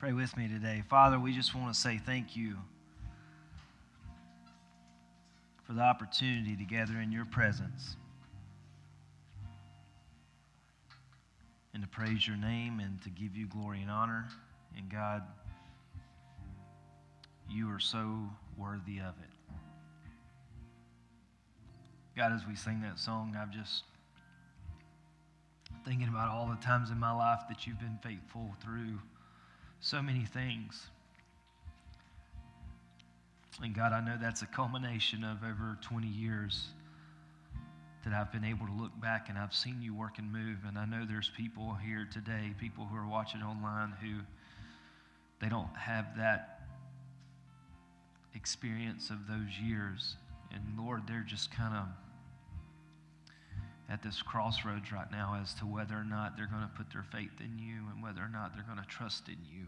Pray with me today. Father, we just want to say thank you for the opportunity to gather in your presence and to praise your name and to give you glory and honor. And God, you are so worthy of it. God, as we sing that song, I'm just thinking about all the times in my life that you've been faithful through so many things. And God, I know that's a culmination of over 20 years that I've been able to look back and I've seen you work and move. And I know there's people here today, people who are watching online, who they don't have that experience of those years. And Lord, they're just kind of at this crossroads right now as to whether or not they're going to put their faith in you and whether or not they're going to trust in you.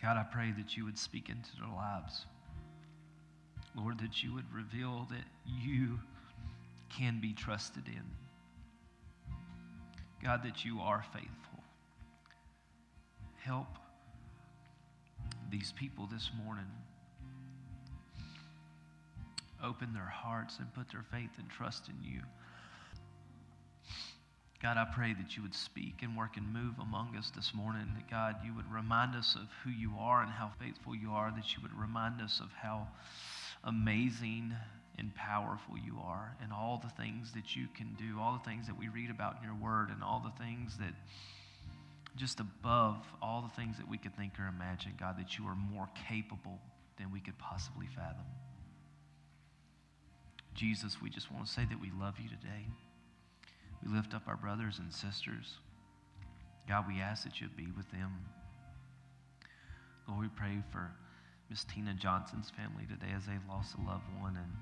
God, I pray that you would speak into their lives. Lord, that you would reveal that you can be trusted in. God, that you are faithful. Help these people this morning open their hearts and put their faith and trust in you. God, I pray that you would speak and work and move among us this morning. That God, you would remind us of who you are and how faithful you are. That you would remind us of how amazing and powerful you are and all the things that you can do, all the things that we read about in your word, and all the things that just above all the things that we could think or imagine, God, that you are more capable than we could possibly fathom. Jesus, we just want to say that we love you today. We lift up our brothers and sisters. God, we ask that you be with them. Lord, we pray for Miss Tina Johnson's family today as they lost a loved one. And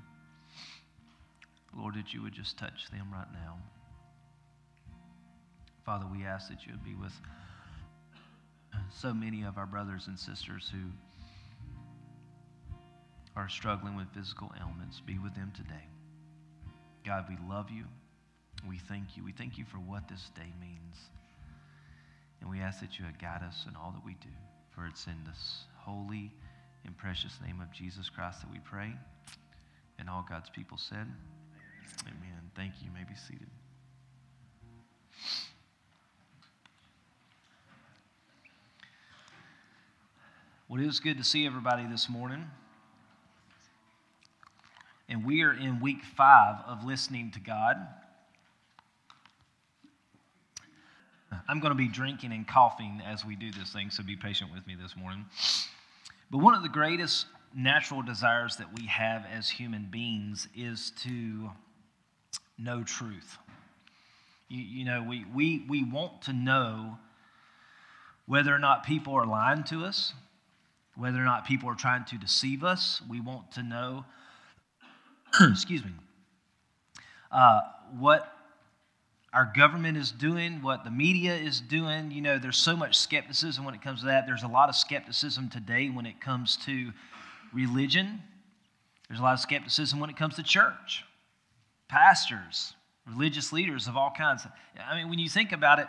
Lord, that you would just touch them right now. Father, we ask that you would be with so many of our brothers and sisters who are struggling with physical ailments. Be with them today. God, we love you. We thank you. We thank you for what this day means. And we ask that you would guide us in all that we do. For it's in this holy and precious name of Jesus Christ that we pray. And all God's people said, Amen. Thank you. You may be seated. Well, it is good to see everybody this morning. And we are in week five of listening to God. I'm going to be drinking and coughing as we do this thing, so be patient with me this morning. But one of the greatest natural desires that we have as human beings is to know truth. You, you know, we, we, we want to know whether or not people are lying to us, whether or not people are trying to deceive us. We want to know excuse me, uh, what our government is doing, what the media is doing. You know, there's so much skepticism when it comes to that. There's a lot of skepticism today when it comes to religion. There's a lot of skepticism when it comes to church, pastors, religious leaders of all kinds. I mean, when you think about it,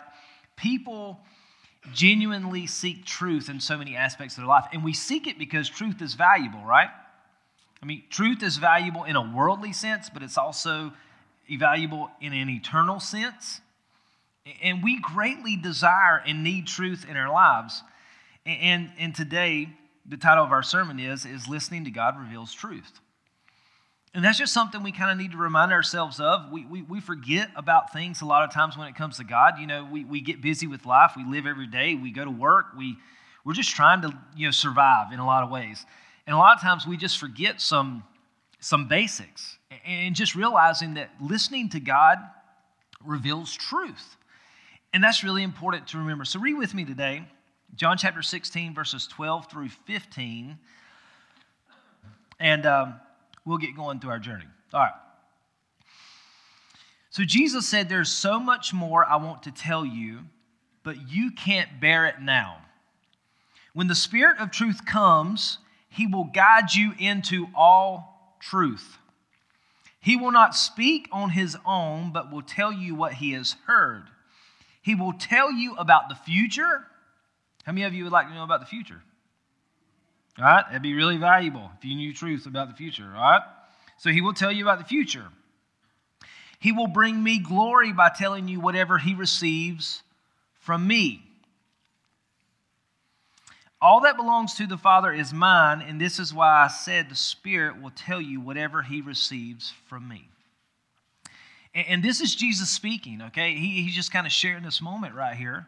people genuinely seek truth in so many aspects of their life. And we seek it because truth is valuable, right? I mean, truth is valuable in a worldly sense, but it's also valuable in an eternal sense. And we greatly desire and need truth in our lives. And, and today, the title of our sermon is, is Listening to God Reveals Truth. And that's just something we kind of need to remind ourselves of. We, we, we forget about things a lot of times when it comes to God. You know, we, we get busy with life. We live every day. We go to work. We, we're just trying to, you know, survive in a lot of ways. And a lot of times we just forget some, some basics and just realizing that listening to God reveals truth. And that's really important to remember. So read with me today, John chapter 16, verses 12 through 15. And um, we'll get going through our journey. All right. So Jesus said, There's so much more I want to tell you, but you can't bear it now. When the Spirit of truth comes, he will guide you into all truth. He will not speak on his own, but will tell you what he has heard. He will tell you about the future. How many of you would like to know about the future? All right, that'd be really valuable if you knew truth about the future, all right? So he will tell you about the future. He will bring me glory by telling you whatever he receives from me. All that belongs to the Father is mine, and this is why I said the Spirit will tell you whatever he receives from me. And, and this is Jesus speaking, okay? He, he's just kind of sharing this moment right here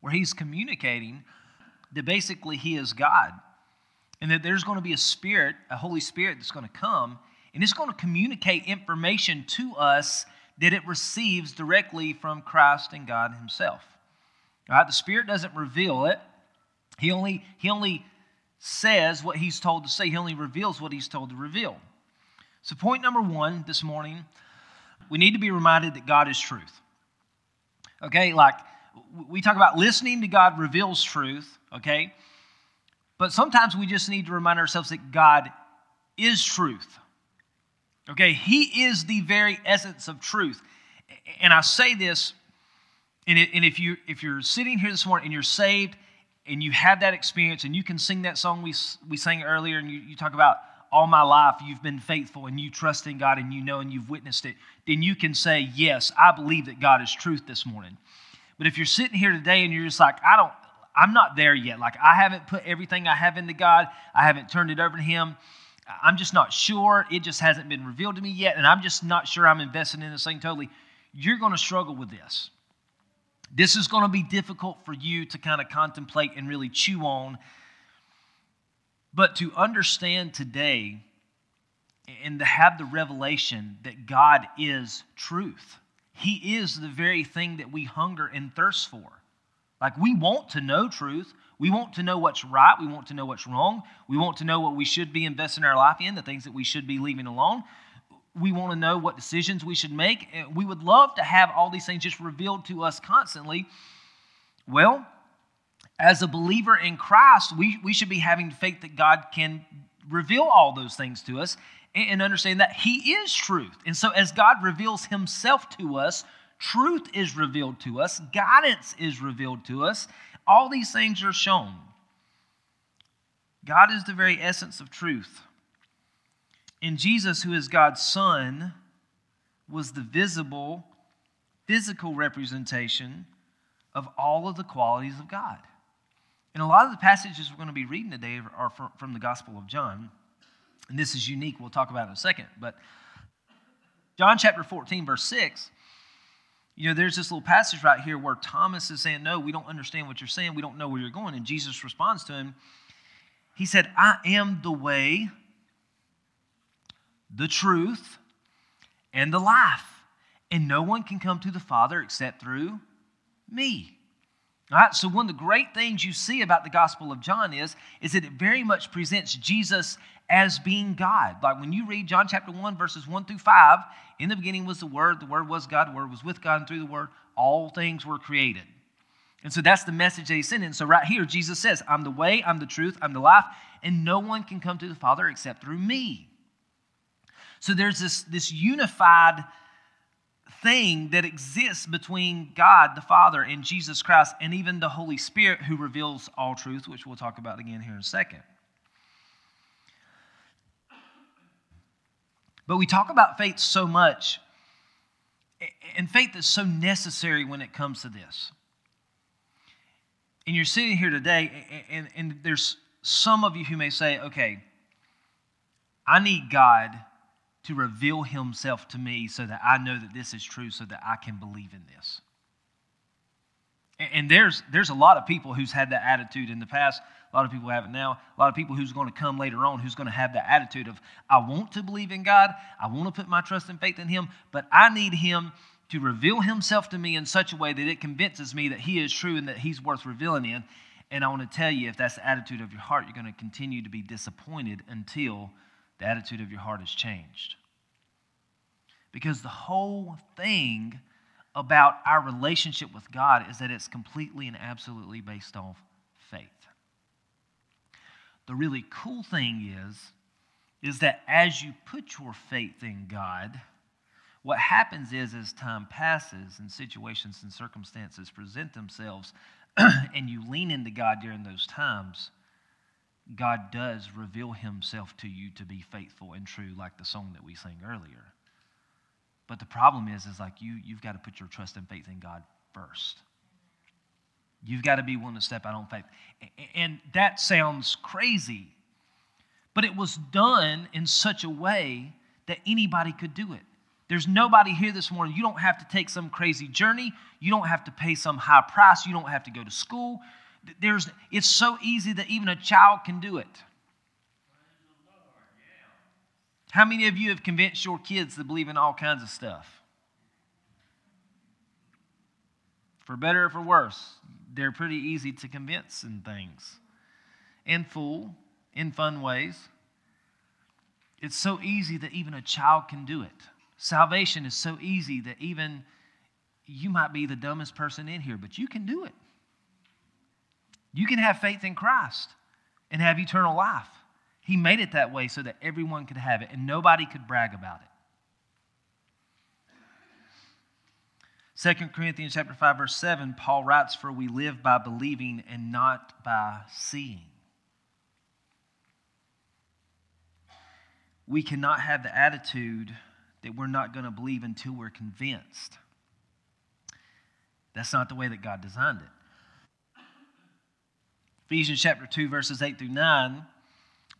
where he's communicating that basically he is God and that there's going to be a spirit, a Holy Spirit that's going to come, and it's going to communicate information to us that it receives directly from Christ and God Himself. All right, the Spirit doesn't reveal it. He only, he only says what He's told to say. He only reveals what He's told to reveal. So, point number one this morning, we need to be reminded that God is truth. Okay, like we talk about listening to God reveals truth, okay? But sometimes we just need to remind ourselves that God is truth. Okay, He is the very essence of truth. And I say this, and if, you, if you're sitting here this morning and you're saved and you have that experience and you can sing that song we, we sang earlier and you, you talk about all my life you've been faithful and you trust in God and you know and you've witnessed it, then you can say, Yes, I believe that God is truth this morning. But if you're sitting here today and you're just like, I don't, I'm not there yet. Like, I haven't put everything I have into God, I haven't turned it over to Him. I'm just not sure. It just hasn't been revealed to me yet, and I'm just not sure I'm investing in this thing totally. You're going to struggle with this. This is going to be difficult for you to kind of contemplate and really chew on. But to understand today and to have the revelation that God is truth, He is the very thing that we hunger and thirst for. Like we want to know truth, we want to know what's right. We want to know what's wrong. We want to know what we should be investing our life in, the things that we should be leaving alone. We want to know what decisions we should make. Uh, we would love to have all these things just revealed to us constantly. Well, as a believer in Christ, we, we should be having faith that God can reveal all those things to us and understand that He is truth. And so, as God reveals Himself to us, truth is revealed to us, guidance is revealed to us, all these things are shown. God is the very essence of truth. And Jesus, who is God's Son, was the visible, physical representation of all of the qualities of God. And a lot of the passages we're going to be reading today are from the Gospel of John. And this is unique. We'll talk about it in a second. But John chapter 14, verse 6 you know, there's this little passage right here where Thomas is saying, No, we don't understand what you're saying. We don't know where you're going. And Jesus responds to him. He said, I am the way, the truth, and the life. And no one can come to the Father except through me. All right, so one of the great things you see about the Gospel of John is, is that it very much presents Jesus as being God. Like when you read John chapter 1, verses 1 through 5, in the beginning was the Word, the Word was God, the Word was with God, and through the Word, all things were created. And so that's the message that he's sending. So right here, Jesus says, I'm the way, I'm the truth, I'm the life, and no one can come to the Father except through me. So there's this, this unified thing that exists between God the Father and Jesus Christ, and even the Holy Spirit who reveals all truth, which we'll talk about again here in a second. But we talk about faith so much, and faith is so necessary when it comes to this. And you're sitting here today, and, and there's some of you who may say, okay, I need God to reveal himself to me so that I know that this is true, so that I can believe in this. And there's, there's a lot of people who's had that attitude in the past. A lot of people have it now. A lot of people who's going to come later on who's going to have that attitude of, I want to believe in God. I want to put my trust and faith in Him, but I need Him to reveal Himself to me in such a way that it convinces me that He is true and that He's worth revealing in. And I want to tell you, if that's the attitude of your heart, you're going to continue to be disappointed until the attitude of your heart is changed. Because the whole thing about our relationship with God is that it's completely and absolutely based off faith. The really cool thing is, is that as you put your faith in God, what happens is, as time passes and situations and circumstances present themselves, and you lean into God during those times, God does reveal himself to you to be faithful and true, like the song that we sang earlier. But the problem is, is like you, you've got to put your trust and faith in God first. You've got to be willing to step out on faith. And that sounds crazy, but it was done in such a way that anybody could do it. There's nobody here this morning. You don't have to take some crazy journey. You don't have to pay some high price. You don't have to go to school. There's, it's so easy that even a child can do it. How many of you have convinced your kids to believe in all kinds of stuff? For better or for worse, they're pretty easy to convince in things and fool in fun ways. It's so easy that even a child can do it. Salvation is so easy that even you might be the dumbest person in here, but you can do it. You can have faith in Christ and have eternal life. He made it that way so that everyone could have it and nobody could brag about it. 2 Corinthians chapter 5 verse 7 Paul writes for we live by believing and not by seeing. We cannot have the attitude that we're not going to believe until we're convinced. That's not the way that God designed it. Ephesians chapter 2, verses 8 through 9,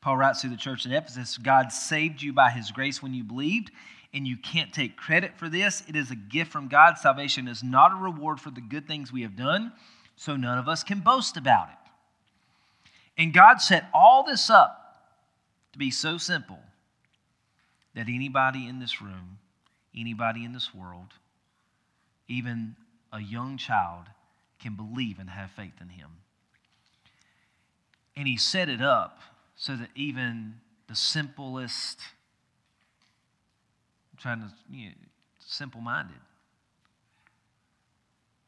Paul writes to the church in Ephesus God saved you by his grace when you believed, and you can't take credit for this. It is a gift from God. Salvation is not a reward for the good things we have done, so none of us can boast about it. And God set all this up to be so simple that anybody in this room, anybody in this world, even a young child, can believe and have faith in him. And he set it up so that even the simplest, I'm trying to, you know, simple minded,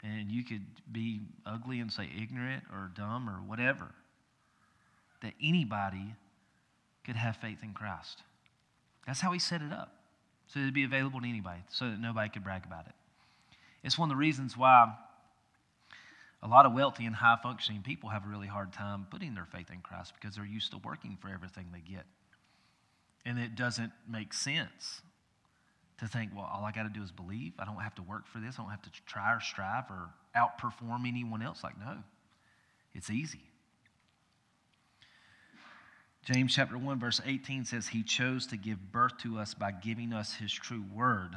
and you could be ugly and say ignorant or dumb or whatever, that anybody could have faith in Christ. That's how he set it up, so it'd be available to anybody, so that nobody could brag about it. It's one of the reasons why a lot of wealthy and high functioning people have a really hard time putting their faith in Christ because they're used to working for everything they get. And it doesn't make sense to think, well, all I got to do is believe. I don't have to work for this. I don't have to try or strive or outperform anyone else. Like, no, it's easy. James chapter 1, verse 18 says, He chose to give birth to us by giving us His true word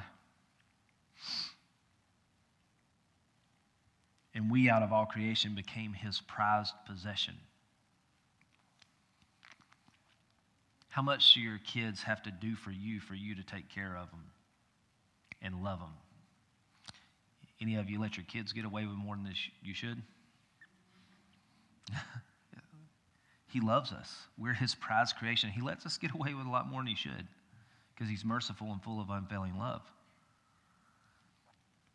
and we out of all creation became his prized possession. How much do your kids have to do for you for you to take care of them and love them? Any of you let your kids get away with more than this you should? he loves us. We're his prized creation. He lets us get away with a lot more than he should because he's merciful and full of unfailing love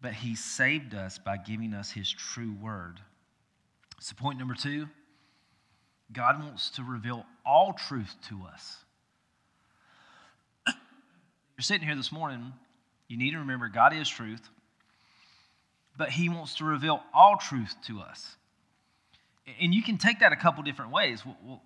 but he saved us by giving us his true word. So, point number two God wants to reveal all truth to us. You're sitting here this morning, you need to remember God is truth, but he wants to reveal all truth to us. And you can take that a couple different ways. Well,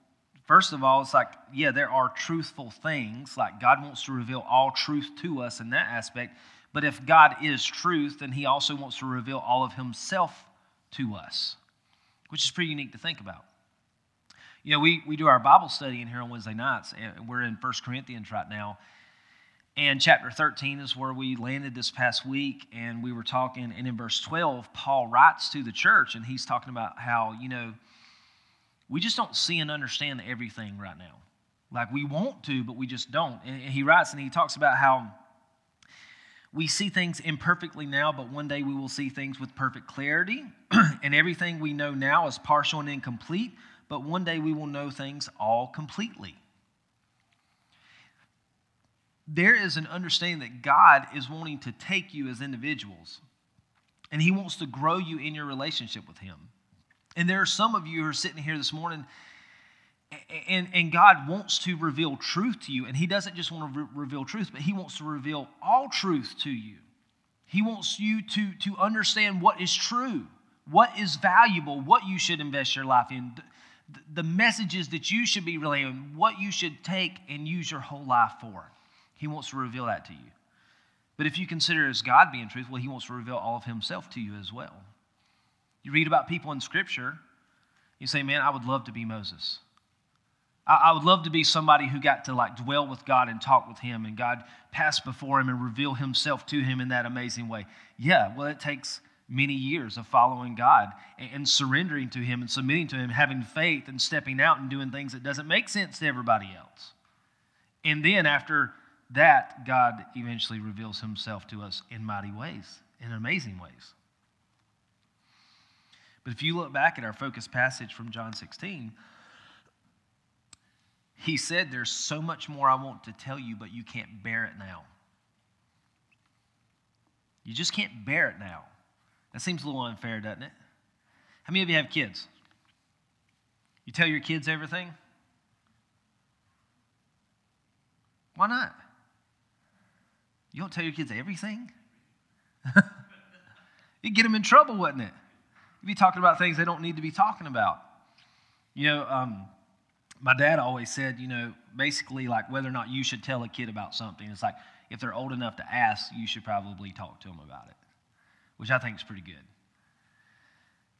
first of all, it's like, yeah, there are truthful things, like God wants to reveal all truth to us in that aspect. But if God is truth, then he also wants to reveal all of himself to us, which is pretty unique to think about. You know, we, we do our Bible study in here on Wednesday nights, and we're in 1 Corinthians right now. And chapter 13 is where we landed this past week, and we were talking, and in verse 12, Paul writes to the church, and he's talking about how, you know, we just don't see and understand everything right now. Like we want to, but we just don't. And he writes and he talks about how we see things imperfectly now, but one day we will see things with perfect clarity. and everything we know now is partial and incomplete, but one day we will know things all completely. There is an understanding that God is wanting to take you as individuals, and He wants to grow you in your relationship with Him. And there are some of you who are sitting here this morning, And, and God wants to reveal truth to you. And He doesn't just want to re- reveal truth, but He wants to reveal all truth to you. He wants you to, to understand what is true, what is valuable, what you should invest your life in, the, the messages that you should be relaying, what you should take and use your whole life for. He wants to reveal that to you. But if you consider as God being truthful, He wants to reveal all of Himself to you as well. You read about people in Scripture, you say, Man, I would love to be Moses. I, would love to be somebody who got to like dwell with God and talk with Him, and God pass before Him and reveal Himself to Him in that amazing way. Yeah, well, it takes many years of following God and, surrendering to Him and submitting to Him, having faith and stepping out and doing things that doesn't make sense to everybody else. And then after that, God eventually reveals Himself to us in mighty ways, in amazing ways. But if you look back at our focus passage from John 16, he said, There's so much more I want to tell you, but you can't bear it now. You just can't bear it now. That seems a little unfair, doesn't it? How many of you have kids? You tell your kids everything? Why not? You don't tell your kids everything? You'd get them in trouble, wouldn't it? You'd be talking about things they don't need to be talking about. You know, um, my dad always said, you know, basically like whether or not you should tell a kid about something. It's like if they're old enough to ask, you should probably talk to them about it, which I think is pretty good.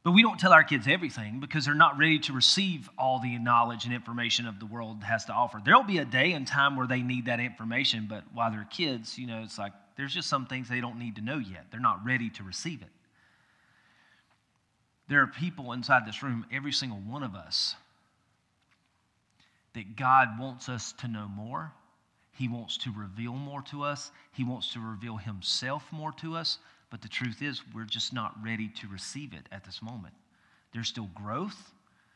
But we don't tell our kids everything because they're not ready to receive all the knowledge and information of the world has to offer. There'll be a day and time where they need that information, but while they're kids, you know, it's like there's just some things they don't need to know yet. They're not ready to receive it. There are people inside this room, every single one of us, that God wants us to know more. He wants to reveal more to us. He wants to reveal Himself more to us. But the truth is, we're just not ready to receive it at this moment. There's still growth,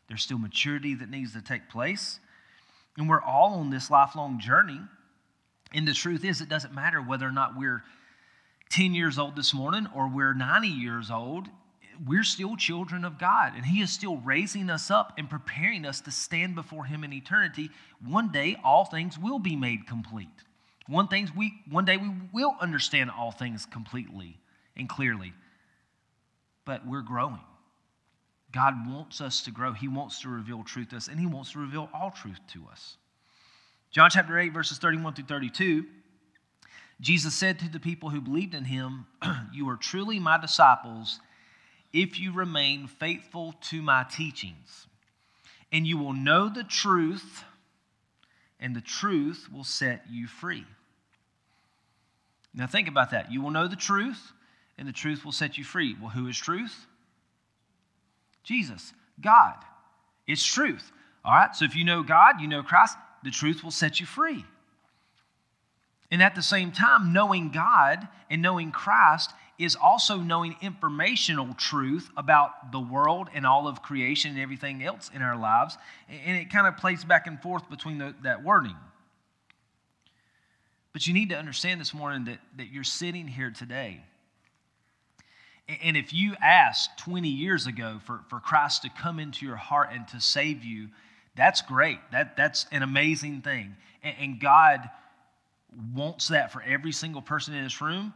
there's still maturity that needs to take place. And we're all on this lifelong journey. And the truth is, it doesn't matter whether or not we're 10 years old this morning or we're 90 years old we're still children of God, and He is still raising us up and preparing us to stand before Him in eternity. One day, all things will be made complete. One, things we, one day, we will understand all things completely and clearly. But we're growing. God wants us to grow. He wants to reveal truth to us, and He wants to reveal all truth to us. John chapter 8, verses 31 through 32. Jesus said to the people who believed in him, You are truly my disciples if you remain faithful to my teachings. And you will know the truth, and the truth will set you free. Now, think about that. You will know the truth, and the truth will set you free. Well, who is truth? Jesus, God. It's truth. All right, so if you know God, you know Christ, the truth will set you free. And at the same time, knowing God and knowing Christ is also knowing informational truth about the world and all of creation and everything else in our lives. And it kind of plays back and forth between the, that wording. But you need to understand this morning that, that you're sitting here today. And if you asked 20 years ago for, for Christ to come into your heart and to save you, that's great. That, that's an amazing thing. And, and God wants that for every single person in this room.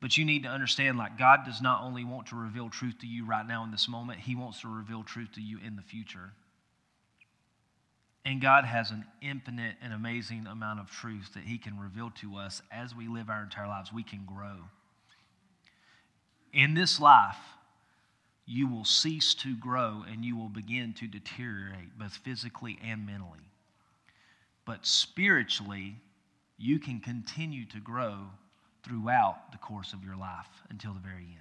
But you need to understand like God does not only want to reveal truth to you right now in this moment, He wants to reveal truth to you in the future. And God has an infinite and amazing amount of truth that He can reveal to us as we live our entire lives. We can grow. In this life, you will cease to grow and you will begin to deteriorate, both physically and mentally. But spiritually, you can continue to grow throughout the course of your life until the very end.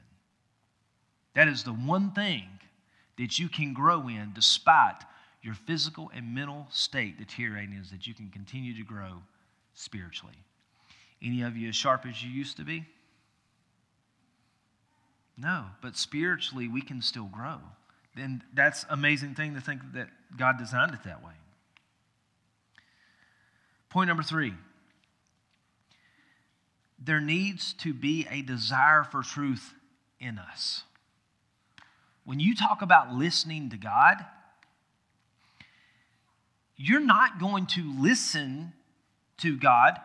That is the one thing that you can grow in despite your physical and mental state deteriorating, is that you can continue to grow spiritually. Any of you as sharp as you used to be? No, but spiritually we can still grow. Then that's amazing thing to think that God designed it that way. Point number three there needs to be a desire for truth in us. When you talk about listening to God, you're not going to listen to God,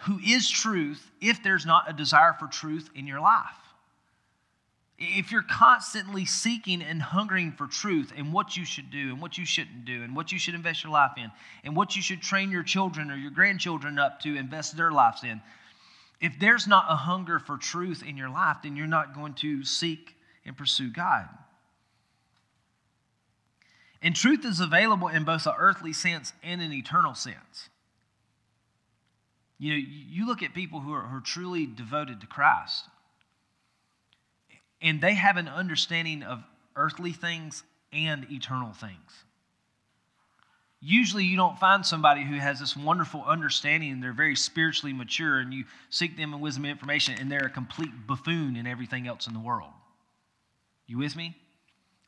who is truth, if there's not a desire for truth in your life. If you're constantly seeking and hungering for truth and what you should do and what you shouldn't do and what you should invest your life in and what you should train your children or your grandchildren up to invest their lives in, if there's not a hunger for truth in your life, then you're not going to seek and pursue God. And truth is available in both an earthly sense and an eternal sense. You know, you look at people who are, who are truly devoted to Christ, and they have an understanding of earthly things and eternal things. Usually, you don't find somebody who has this wonderful understanding and they're very spiritually mature, and you seek them in wisdom and information, and they're a complete buffoon in everything else in the world. You with me?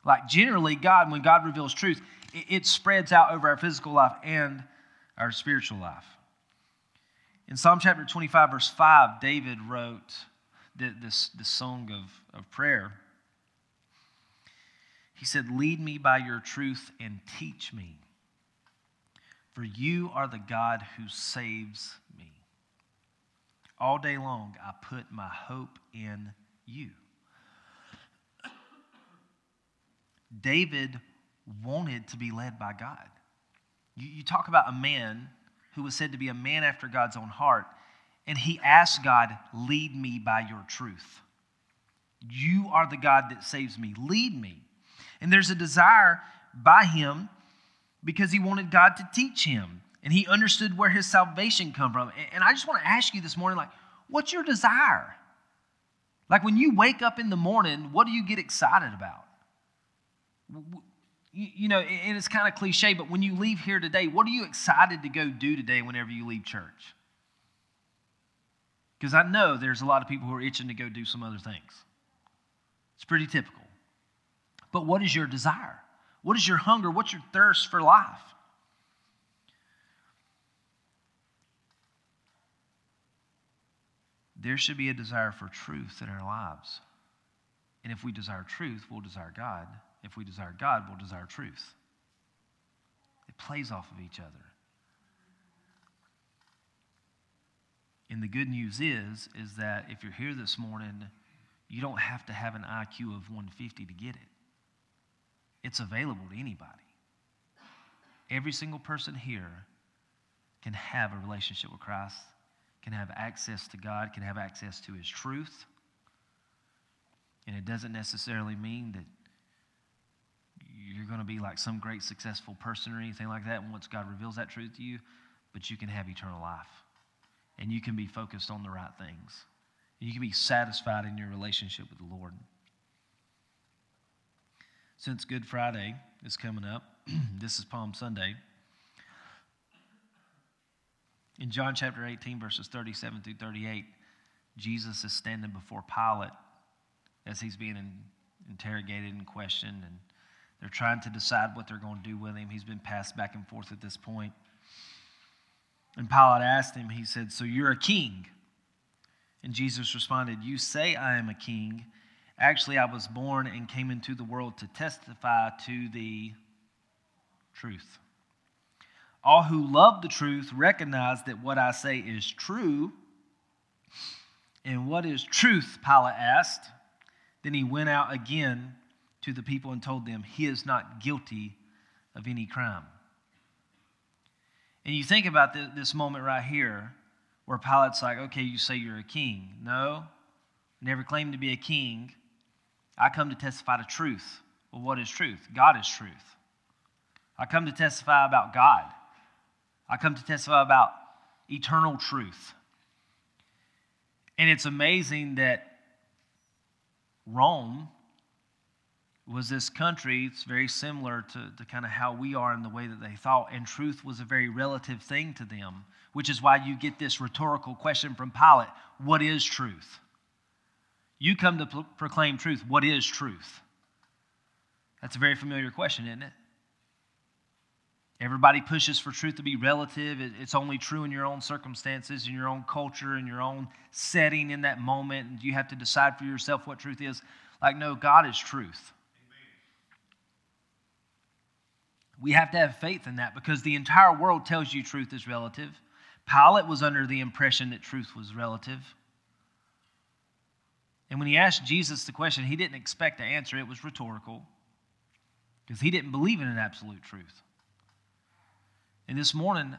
Like, generally, God, when God reveals truth, it, it spreads out over our physical life and our spiritual life. In Psalm chapter 25, verse 5, David wrote this, this song of, of prayer. He said, Lead me by your truth and teach me, for you are the God who saves me. All day long, I put my hope in you. David wanted to be led by God. You, you talk about a man who was said to be a man after God's own heart, and he asked God, Lead me by your truth. You are the God that saves me. Lead me. And there's a desire by him because he wanted God to teach him. And he understood where his salvation come from. And I just want to ask you this morning, like, what's your desire? Like when you wake up in the morning, what do you get excited about? you, know, and it's kind of cliche, but when you leave here today, what are you excited to go do today whenever you leave church? Because I know there's a lot of people who are itching to go do some other things. It's pretty typical. But what is your desire? What is your hunger? What's your thirst for life? There should be a desire for truth in our lives. And if we desire truth, we'll desire God. If we desire God, we'll desire truth. It plays off of each other. And the good news is, is that if you're here this morning, you don't have to have an IQ of 150 to get it. It's available to anybody. Every single person here can have a relationship with Christ, can have access to God, can have access to His truth. And it doesn't necessarily mean that you're going to be like some great successful person or anything like that once God reveals that truth to you, but you can have eternal life. And you can be focused on the right things. You can be satisfied in your relationship with the Lord. Since Good Friday is coming up, this is Palm Sunday. In John chapter 18, verses 37 through 38, Jesus is standing before Pilate as he's being interrogated and questioned. And they're trying to decide what they're going to do with him. He's been passed back and forth at this point. And Pilate asked him, he said, So you're a king? And Jesus responded, You say I am a king. Actually, I was born and came into the world to testify to the truth. All who love the truth recognize that what I say is true. And what is truth? Pilate asked. Then he went out again to the people and told them, He is not guilty of any crime. And you think about this moment right here where Pilate's like, Okay, you say you're a king. No, never claimed to be a king. I come to testify to truth. Well, what is truth? God is truth. I come to testify about God. I come to testify about eternal truth. And it's amazing that Rome was this country, it's very similar to, to kind of how we are in the way that they thought, and truth was a very relative thing to them, which is why you get this rhetorical question from Pilate What is truth? You come to pro- proclaim truth. What is truth? That's a very familiar question, isn't it? Everybody pushes for truth to be relative. It's only true in your own circumstances, in your own culture, in your own setting in that moment. And you have to decide for yourself what truth is. Like, no, God is truth. We have to have faith in that because the entire world tells you truth is relative. Pilate was under the impression that truth was relative. And when he asked Jesus the question, he didn't expect to answer, it was rhetorical because he didn't believe in an absolute truth. And this morning,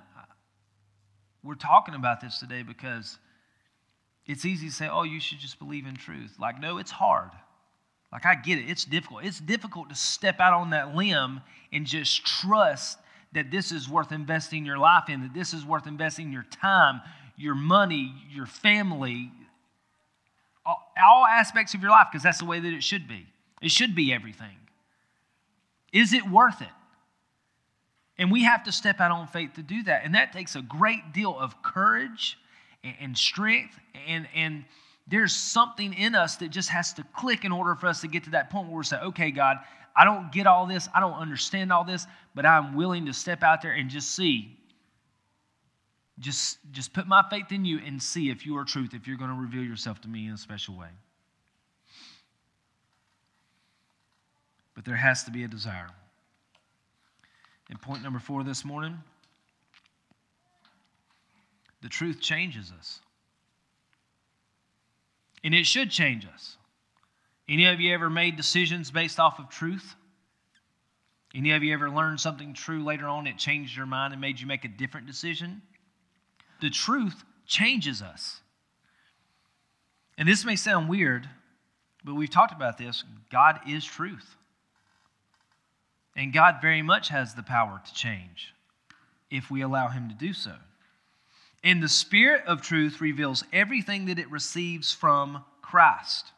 we're talking about this today because it's easy to say, oh, you should just believe in truth. Like, no, it's hard. Like, I get it. It's difficult. It's difficult to step out on that limb and just trust that this is worth investing your life in, that this is worth investing your time, your money, your family, all, aspects of your life, because that's the way that it should be. It should be everything. Is it worth it? And we have to step out on faith to do that. And that takes a great deal of courage and, and strength. And, and there's something in us that just has to click in order for us to get to that point where we say, okay, God, I don't get all this, I don't understand all this, but I'm willing to step out there and just see. Just, just put my faith in you and see if you are truth, if you're going to reveal yourself to me in a special way. But there has to be a desire. And point number four this morning the truth changes us. And it should change us. Any of you ever made decisions based off of truth? Any of you ever learned something true later on that changed your mind and made you make a different decision? The truth changes us. And this may sound weird, but we've talked about this. God is truth. And God very much has the power to change if we allow Him to do so. And the Spirit of truth reveals everything that it receives from Christ.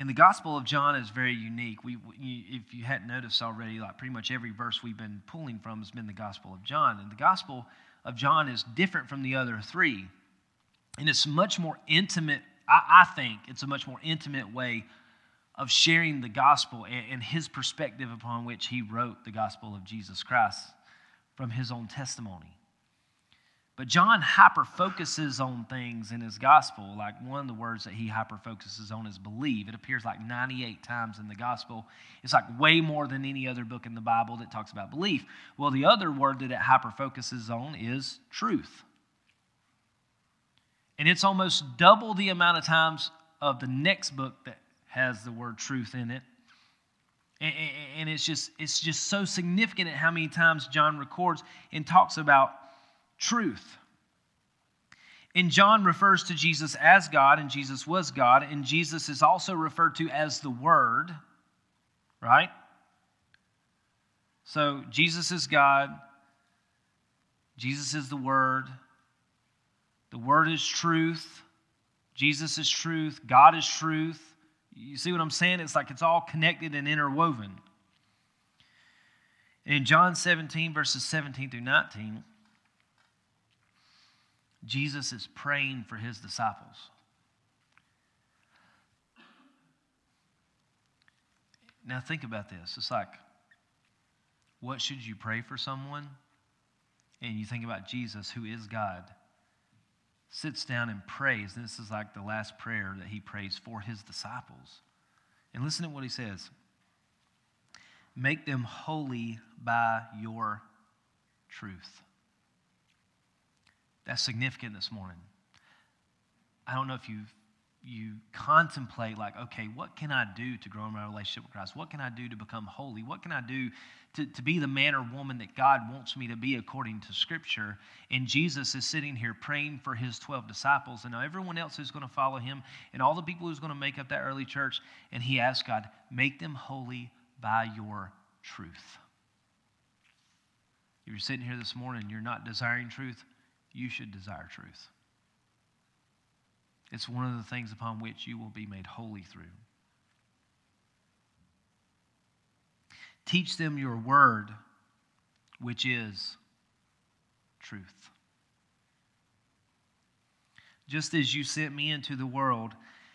And the Gospel of John is very unique. We, if you hadn't noticed already, like pretty much every verse we've been pulling from has been the Gospel of John. And the Gospel of John is different from the other three. And it's much more intimate, I, I think, it's a much more intimate way of sharing the gospel and his perspective upon which he wrote the gospel of Jesus Christ from his own testimony. But John hyper focuses on things in his gospel. Like one of the words that he hyper focuses on is believe. It appears like 98 times in the gospel. It's like way more than any other book in the Bible that talks about belief. Well, the other word that it hyper focuses on is truth. And it's almost double the amount of times of the next book that has the word truth in it. And it's just, it's just so significant at how many times John records and talks about truth. And John refers to Jesus as God, and Jesus was God, and Jesus is also referred to as the Word, right? So Jesus is God, Jesus is the Word, the Word is truth, Jesus is truth, God is truth. You see what I'm saying? It's like it's all connected and interwoven. In John 17, verses 17 through 19, Jesus is praying for his disciples. Now, think about this. It's like, what should you pray for someone? And you think about Jesus, who is God sits down and prays. This is like the last prayer that he prays for his disciples. And listen to what he says Make them holy by your truth. That's significant this morning. I don't know if you've you contemplate like okay what can i do to grow in my relationship with christ? What can i do to become holy? What can i do to, to be the man or woman that god wants me to be according to scripture? And jesus is sitting here praying for his 12 disciples and now everyone else who's going to follow him and all the people who's going to make up that early church and he asks god make them holy by your truth. If you're sitting here this morning you're not desiring truth you should desire truth it's one of the things upon which you will be made holy through. Teach them your word, which is truth. Just as you sent me into the world,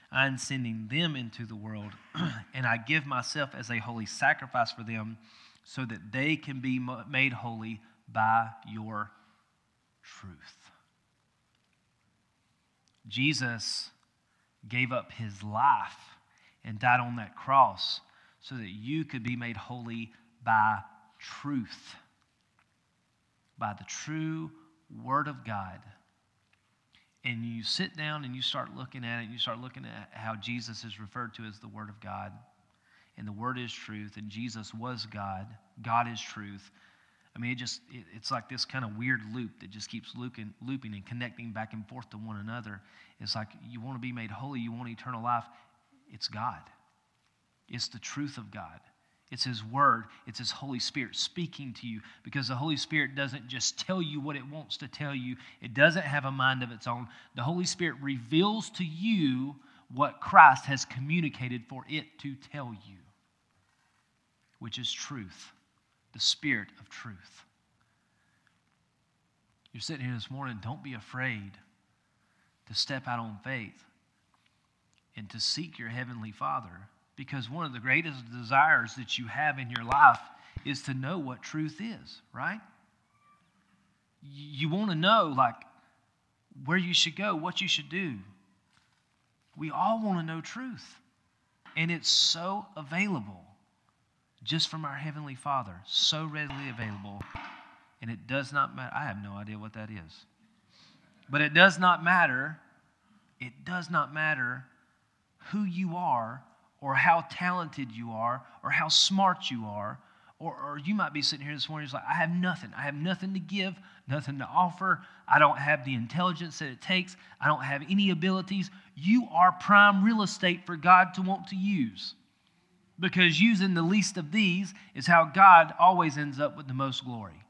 I am sending them into the world, and I give myself as a holy sacrifice for them so that they can be made holy by your truth. Jesus gave up his life and died on that cross so that you could be made holy by truth, by the true Word of God. And you sit down and you start looking at it, and you start looking at how Jesus is referred to as the Word of God. And the Word is truth, and Jesus was God. God is truth. I mean, it just, it, it's like this kind of weird loop that just keeps looping, looping and connecting back and forth to one another. It's like you want to be made holy, you want eternal life. It's God, it's the truth of God. It's His Word. It's His Holy Spirit speaking to you because the Holy Spirit doesn't just tell you what it wants to tell you, it doesn't have a mind of its own. The Holy Spirit reveals to you what Christ has communicated for it to tell you, which is truth, the Spirit of truth. You're sitting here this morning, don't be afraid to step out on faith and to seek your Heavenly Father because one of the greatest desires that you have in your life is to know what truth is, right? You want to know, like, where you should go, what you should do. We all want to know truth. And it's so available just from our Heavenly Father, so readily available. And it does not matter. I have no idea what that is. But it does not matter. It does not matter who you are or how talented you are or how smart you are. Or, or you might be sitting here this morning, it's like, I have nothing. I have nothing to give, nothing to offer. I don't have the intelligence that it takes. I don't have any abilities. You are prime real estate for God to want to use. Because using the least of these is how God always ends up with the most glory.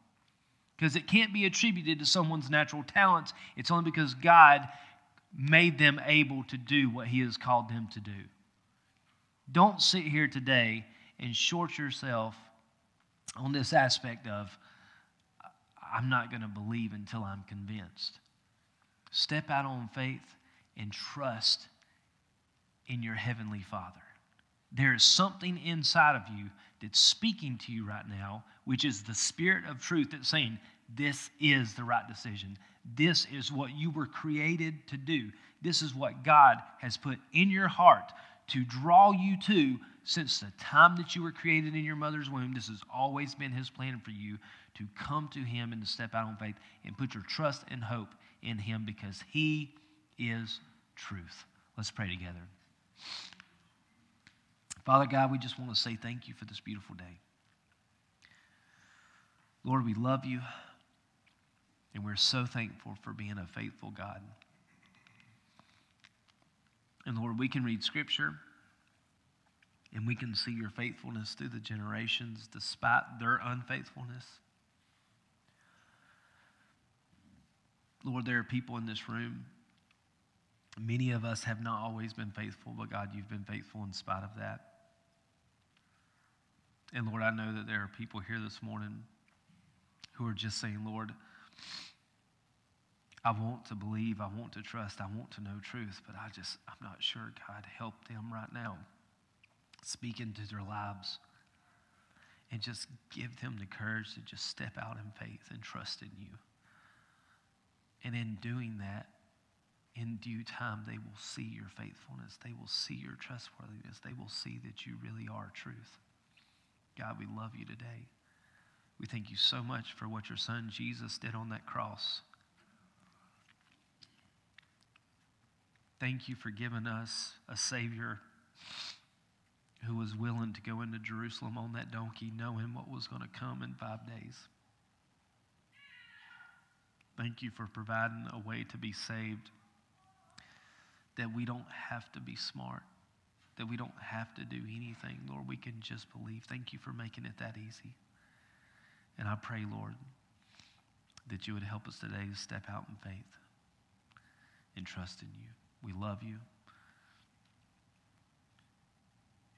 Because it can't be attributed to someone's natural talents, it's only because God made them able to do what He has called them to do. Don't sit here today and short yourself on this aspect of, I'm not going to believe until I'm convinced. Step out on faith and trust in your Heavenly Father. There is something inside of you that's speaking to you right now, which is the Spirit of truth that's saying, This is the right decision. This is what you were created to do. This is what God has put in your heart to draw you to since the time that you were created in your mother's womb. This has always been His plan for you to come to Him and to step out on faith and put your trust and hope in Him because He is truth. Let's pray together. Father God, we just want to say thank you for this beautiful day. Lord, we love you, and we're so thankful for being a faithful God. And Lord, we can read Scripture and we can see your faithfulness through the generations despite their unfaithfulness. Lord, there are people in this room. Many of us have not always been faithful, but God, you've been faithful in spite of that. And Lord, I know that there are people here this morning who are just saying, Lord, I want to believe, I want to trust, I want to know truth, but I just, I'm not sure. God, help them right now. Speak into their lives and just give them the courage to just step out in faith and trust in you. And in doing that, in due time, they will see your faithfulness. They will see your trustworthiness. They will see that you really are truth. God, we love you today. We thank you so much for what your son Jesus did on that cross. Thank you for giving us a Savior who was willing to go into Jerusalem on that donkey, knowing what was going to come in five days. Thank you for providing a way to be saved that we don't have to be smart, that we don't have to do anything. Lord, we can just believe. Thank you for making it that easy. And I pray, Lord, that you would help us today to step out in faith and trust in you. We love you.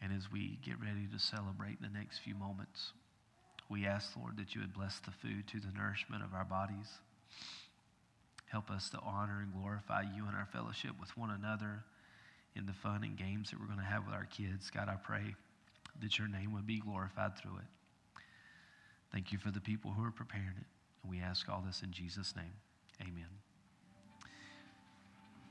And as we get ready to celebrate the next few moments, we ask, Lord, that you would bless the food to the nourishment of our bodies. Help us to honor and glorify you in our fellowship with one another in the fun and games that we're going to have with our kids. God, I pray that your name would be glorified through it. Thank you for the people who are preparing it. And we ask all this in Jesus' name. Amen.